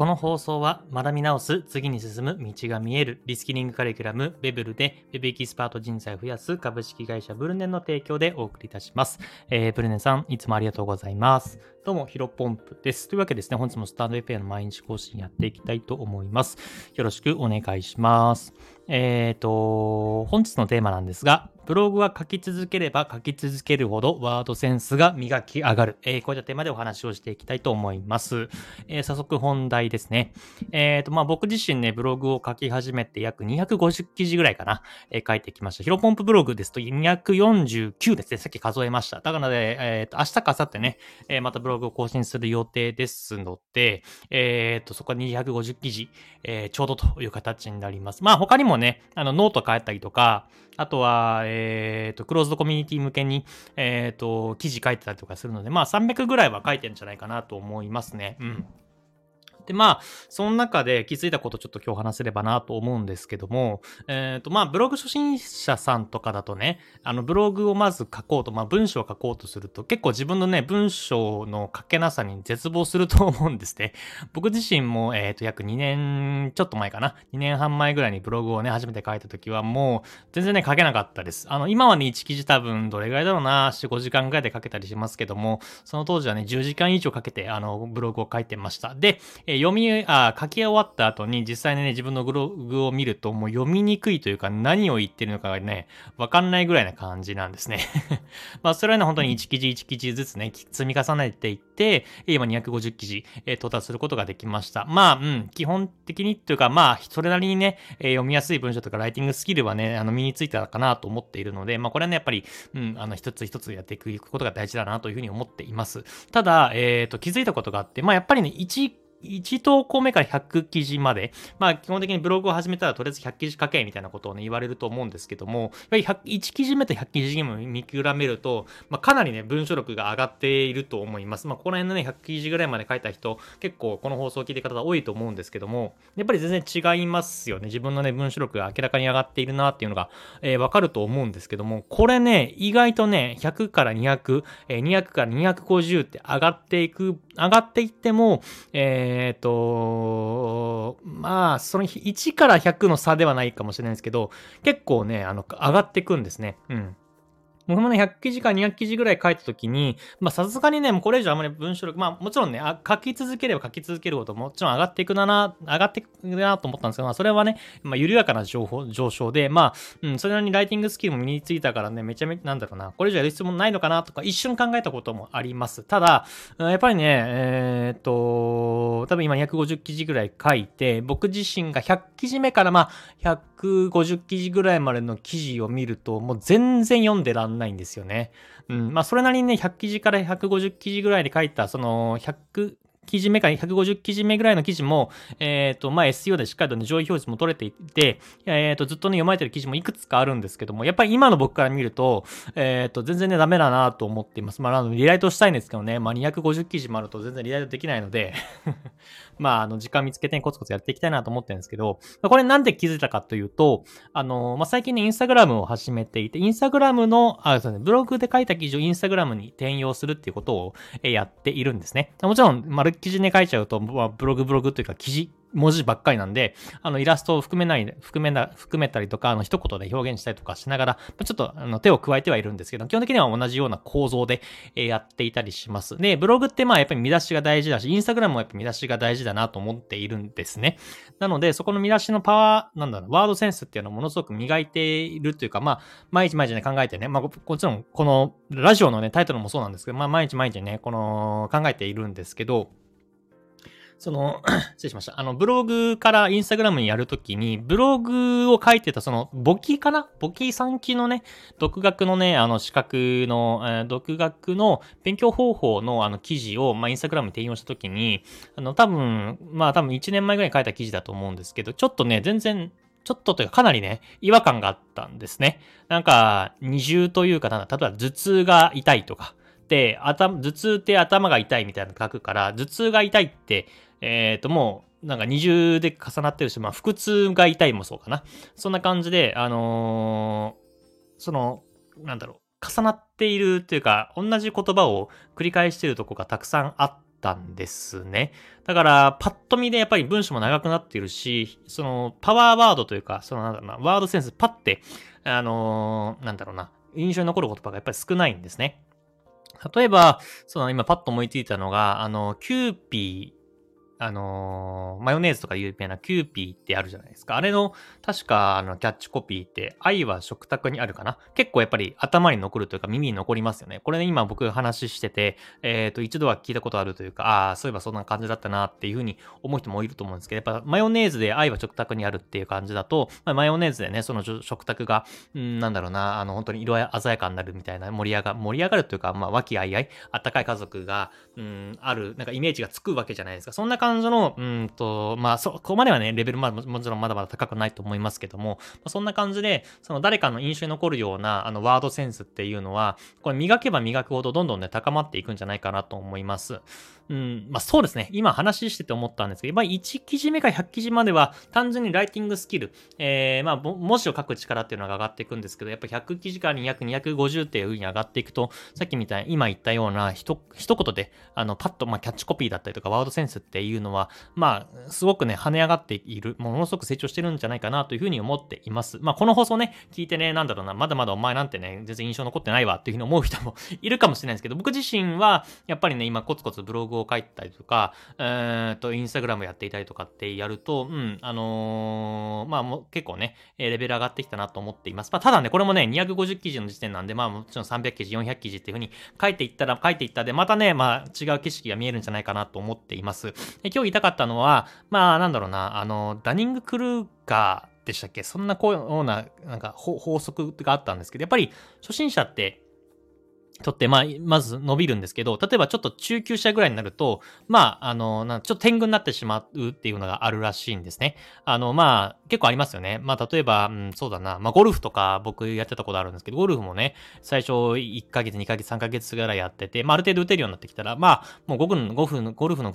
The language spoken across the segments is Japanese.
この放送は学び直す、次に進む道が見える、リスキリングカリキュラム、ベブルで、ウェブエキスパート人材を増やす株式会社ブルネンの提供でお送りいたします。えー、ブルネンさん、いつもありがとうございます。どうも、ヒロポンプです。というわけですね、本日もスタンド FM の毎日更新やっていきたいと思います。よろしくお願いします。えっ、ー、と、本日のテーマなんですが、ブログは書き続ければ書き続けるほどワードセンスが磨き上がる。えー、こういったテーマでお話をしていきたいと思います。えー、早速本題ですね。えっ、ー、と、まあ、僕自身ね、ブログを書き始めて約250記事ぐらいかな、えー、書いてきました。ヒロポンプブログですと249ですね。さっき数えました。だからね、えっ、と、明日か明後日ね、え、またブログを更新する予定ですので、えっ、と、そこは250記事、え、ちょうどという形になります。まあ、他にもね、あの、ノート変えたりとか、あとは、えっ、ー、と、クローズドコミュニティ向けに、えっ、ー、と、記事書いてたりとかするので、まあ300ぐらいは書いてるんじゃないかなと思いますね。うん。で、まあ、その中で気づいたことちょっと今日話せればなと思うんですけども、えっ、ー、と、まあ、ブログ初心者さんとかだとね、あの、ブログをまず書こうと、まあ、文章を書こうとすると、結構自分のね、文章の書けなさに絶望すると思うんですね。僕自身も、えっ、ー、と、約2年ちょっと前かな。2年半前ぐらいにブログをね、初めて書いた時はもう、全然ね、書けなかったです。あの、今はね、1記事多分、どれぐらいだろうな、4、5時間ぐらいで書けたりしますけども、その当時はね、10時間以上かけて、あの、ブログを書いてました。で、えー、読み、あ、書き終わった後に実際にね、自分のブログを見るともう読みにくいというか何を言ってるのかがね、わかんないぐらいな感じなんですね まあ、それはね、本当に1記事1記事ずつね、積み重ねていって、今250記事、えー、到達することができました。まあ、うん、基本的にというか、まあ、それなりにね、えー、読みやすい文章とかライティングスキルはね、あの、身についたかなと思っているので、まあ、これはね、やっぱり、うん、あの、一つ一つやっていくことが大事だなというふうに思っています。ただ、えっ、ー、と、気づいたことがあって、まあ、やっぱりね、1 1投稿目から100記事まで、まあ基本的にブログを始めたらとりあえず100記事書けみたいなことをね言われると思うんですけども、やっぱり1記事目と100記事目を見比べると、まあかなりね文章力が上がっていると思います。まあこの辺のね100記事ぐらいまで書いた人結構この放送を聞いてる方多いと思うんですけども、やっぱり全然違いますよね。自分のね文章力が明らかに上がっているなっていうのが、えー、わかると思うんですけども、これね意外とね100から200、えー、200から250って上がっていく、上がっていっても、えっ、ー、と、まあ、その1から100の差ではないかもしれないですけど、結構ね、あの、上がっていくんですね。うん。僕もね、100記事か200記事ぐらい書いたときに、まあさすがにね、もうこれ以上あんまり文章力、まあもちろんね、あ書き続ければ書き続けるほどもちろん上がっていくな、上がっていくなと思ったんですけど、まあそれはね、まあ緩やかな情報、上昇で、まあ、うん、それなりにライティングスキルも身についたからね、めちゃめちゃ、なんだろうな、これ以上やる必要もないのかなとか一瞬考えたこともあります。ただ、やっぱりね、えー、っと、多分今250記事ぐらい書いて、僕自身が100記事目からまあ100 150記事ぐらいまでの記事を見ると、もう全然読んでらんないんですよね。うん。まあ、それなりにね、100記事から150記事ぐらいで書いた、その、100、記事目か150記事目ぐらいの記事も、えっ、ー、と、まあ、SEO でしっかりとね、上位表示も取れていて、えっ、ー、と、ずっとね、読まれてる記事もいくつかあるんですけども、やっぱり今の僕から見ると、えっ、ー、と、全然ね、ダメだなと思っています。まあ、あの、リライトしたいんですけどね、まあ、250記事もあると全然リライトできないので まあ、あの、時間見つけて、コツコツやっていきたいなと思ってるんですけど、これなんで気づいたかというと、あの、まあ、最近ね、インスタグラムを始めていて、インスタグラムの、あ、そうね、ブログで書いた記事をインスタグラムに転用するっていうことを、やっているんですね。もちろん、丸記事で書いちゃうと、まあ、ブログブログというか記事文字ばっかりなんで、あの、イラストを含めない、含めな、含めたりとか、あの、一言で表現したりとかしながら、ちょっと、あの、手を加えてはいるんですけど、基本的には同じような構造で、えー、やっていたりします。で、ブログってまあ、やっぱり見出しが大事だし、インスタグラムもやっぱ見出しが大事だなと思っているんですね。なので、そこの見出しのパワー、なんだろう、ワードセンスっていうのをものすごく磨いているというか、まあ、毎日毎日ね、考えてね、まあ、もちろん、この、ラジオのね、タイトルもそうなんですけど、まあ、毎日毎日ね、この、考えているんですけど、その、失礼しました。あの、ブログからインスタグラムにやるときに、ブログを書いてた、その、簿記かな？簿記3期のね、独学のね、あの、資格の、えー、独学の勉強方法の、あの、記事を、まあ、インスタグラムに転用したときに、あの、多分、まあ、多分1年前ぐらいに書いた記事だと思うんですけど、ちょっとね、全然、ちょっとというかかなりね、違和感があったんですね。なんか、二重というか、なんだ、例えば頭痛が痛いとか、で、頭、頭痛って頭が痛いみたいなの書くから、頭痛が痛いって、えっ、ー、と、もう、なんか二重で重なってるし、まあ、腹痛が痛いもそうかな。そんな感じで、あのー、その、なんだろう、重なっているというか、同じ言葉を繰り返しているとこがたくさんあっ、たんですね。だから、パッと見でやっぱり文章も長くなっているし、その、パワーワードというか、その、なんだろうな、ワードセンス、パッて、あのー、なんだろうな、印象に残る言葉がやっぱり少ないんですね。例えば、その今パッと思いついたのが、あの、キューピー、あのー、マヨネーズとか有名なキューピーってあるじゃないですか。あれの、確か、あの、キャッチコピーって、愛は食卓にあるかな？結構やっぱり頭に残るというか耳に残りますよね。これね、今僕話してて、えっ、ー、と、一度は聞いたことあるというか、ああ、そういえばそんな感じだったなっていうふうに思う人もいると思うんですけど、やっぱマヨネーズで愛は食卓にあるっていう感じだと、まあ、マヨネーズでね、その食卓が、んなんだろうな、あの、本当に色鮮やかになるみたいな盛り上が、盛り上がるというか、まあ、和気あいあい、あったかい家族が、うん、ある、なんかイメージがつくわけじゃないですか。そんな感の、うんと、まあ、そこまではね、レベルまもちろんまだまだ高くないと思いますけども、まあ、そんな感じで、その誰かの印象に残るような、あの、ワードセンスっていうのは、これ磨けば磨くほどどんどんね、高まっていくんじゃないかなと思います。うん、まあそうですね。今話してて思ったんですけど、まあ1記事目から100記事までは単純にライティングスキル、えー、まあ文字を書く力っていうのが上がっていくんですけど、やっぱ100記事から200 250っていう風に上がっていくと、さっきみたいに今言ったような一言で、あの、パッと、まあキャッチコピーだったりとかワードセンスっていうのは、まあ、すごくね、跳ね上がっている、ものすごく成長してるんじゃないかなというふうに思っています。まあこの放送ね、聞いてね、なんだろうな、まだまだお前なんてね、全然印象残ってないわっていうふうに思う人も いるかもしれないですけど、僕自身は、やっぱりね、今コツコツブログをを書いたりとか、えー、と、インスタグラムやっていたりとかってやると、うん、あのー、まあもう結構ね、レベル上がってきたなと思っています。まあただね、これもね、250記事の時点なんで、まあもちろん300記事、400記事っていう風に書いていったら、書いていったで、またね、まあ違う景色が見えるんじゃないかなと思っています。で今日言いたかったのは、まあなんだろうな、あの、ダニングクルーガーでしたっけ？そんなこうような、なんか法則があったんですけど、やっぱり初心者って、とって、まあ、まず伸びるんですけど、例えばちょっと中級者ぐらいになると、まあ、あの、なちょっと天狗になってしまうっていうのがあるらしいんですね。あの、まあ、結構ありますよね。まあ、例えば、うん、そうだな、まあ、ゴルフとか僕やってたことあるんですけど、ゴルフもね、最初1ヶ月、2ヶ月、3ヶ月ぐらいやってて、まあ、ある程度打てるようになってきたら、まあ、もう5分、5分、ゴルフの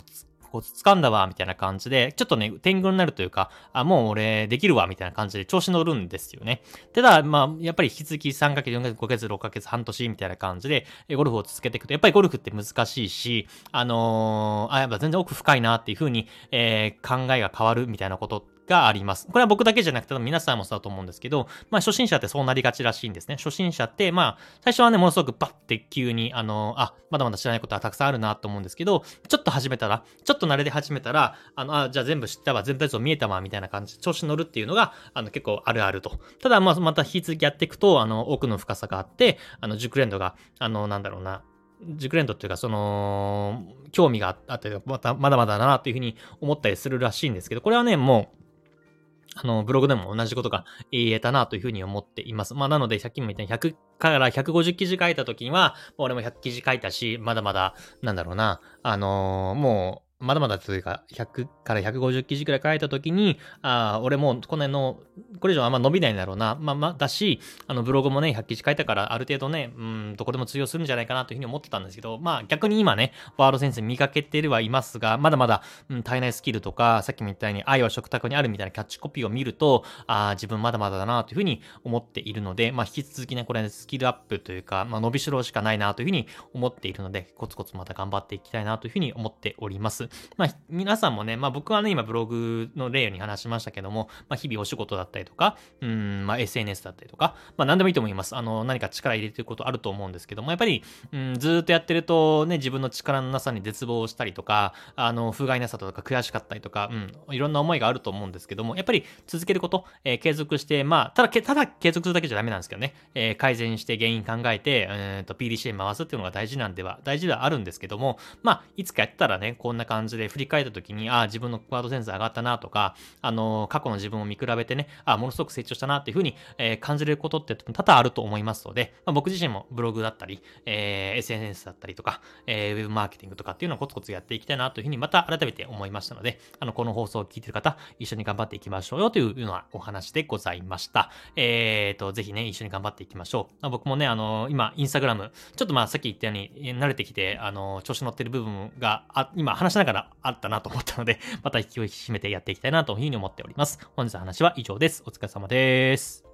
コツ掴んだわ、みたいな感じで、ちょっとね、天狗になるというか、あ、もう俺できるわ、みたいな感じで調子乗るんですよね。ただ、まあ、やっぱり引き続き3ヶ月、4ヶ月、5ヶ月、6ヶ月、半年みたいな感じで、ゴルフを続けていくと、やっぱりゴルフって難しいし、あのー、あ、やっぱ全然奥深いなっていう風に、えー、考えが変わるみたいなことがあります。これは僕だけじゃなくて皆さんもそうだと思うんですけど、まあ初心者ってそうなりがちらしいんですね。初心者って、まあ最初はね、ものすごくバッて急に、あの、あ、まだまだ知らないことはたくさんあるなと思うんですけど、ちょっと始めたら、ちょっと慣れで始めたら、あの、あ、じゃあ全部知ったわ、全体像見えたわ、みたいな感じで調子乗るっていうのが、あの、結構あるあると。ただ、まあまた引き続きやっていくと、あの、奥の深さがあって、あの、熟練度が、あの、なんだろうな、熟練度っていうか、その、興味があったり、また、まだまだだなっていうふうに思ったりするらしいんですけど、これはね、もう、あの、ブログでも同じことが言えたなというふうに思っています。まあ、なので、さっきも言ったように100から150記事書いた時には、俺も100記事書いたし、まだまだ、なんだろうな、あのー、もう、まだまだというか、100から150記事くらい書いたときに、ああ俺もうこの辺の、これ以上あんま伸びないんだろうな。まあまあ、だし、あのブログもね、100記事書いたから、ある程度ね、うん、どこでも通用するんじゃないかなというふうに思ってたんですけど、まあ逆に今ね、ワードセンス見かけてはいますが、まだまだ、うん、足りないスキルとか、さっきも言ったように愛は食卓にあるみたいなキャッチコピーを見ると、ああ自分まだまだだなというふうに思っているので、まあ引き続きね、これ、ね、スキルアップというか、まあ伸びしろしかないなというふうに思っているので、コツコツまた頑張っていきたいなというふうに思っております。まあ皆さんもね、まあ僕はね、今ブログの例に話しましたけども、まあ日々お仕事だったりとか、うん、まあ SNS だったりとか、まあ何でもいいと思います。あの、何か力入れてることあると思うんですけども、やっぱり、うん、ずっとやってるとね、自分の力のなさに絶望したりとか、あの、不甲斐なさとか悔しかったりとか、うん、いろんな思いがあると思うんですけども、やっぱり続けること、えー、継続して、まあ、ただ、ただ継続するだけじゃダメなんですけどね、えー、改善して原因考えて、え、ー、と、PDCA 回すっていうのが大事なんでは、大事ではあるんですけども、まあ、いつかやったらね、こんな感じ感じで振り返った時に、ああ、自分ののワードセンス上がったなとか、あの、過去の自分を見比べてね、あ、ものすごく成長したなっていうふうに、えー、感じることって多々あると思いますので、まあ、僕自身もブログだったり、えー、SNS だったりとか、えー、ウェブマーケティングとかっていうのをコツコツやっていきたいなというふうにまた改めて思いましたので、あの、この放送を聞いてる方、一緒に頑張っていきましょうよというようなお話でございました。えーと、ぜひね、一緒に頑張っていきましょう。まあ、僕もね、あの、今、インスタグラム、ちょっとまあさっき言ったように、慣れてきて、あの、調子乗ってる部分が、あ今話しながらあったなと思ったので、また引きを引き締めてやっていきたいなというふうに思っております。本日の話は以上です。お疲れ様です。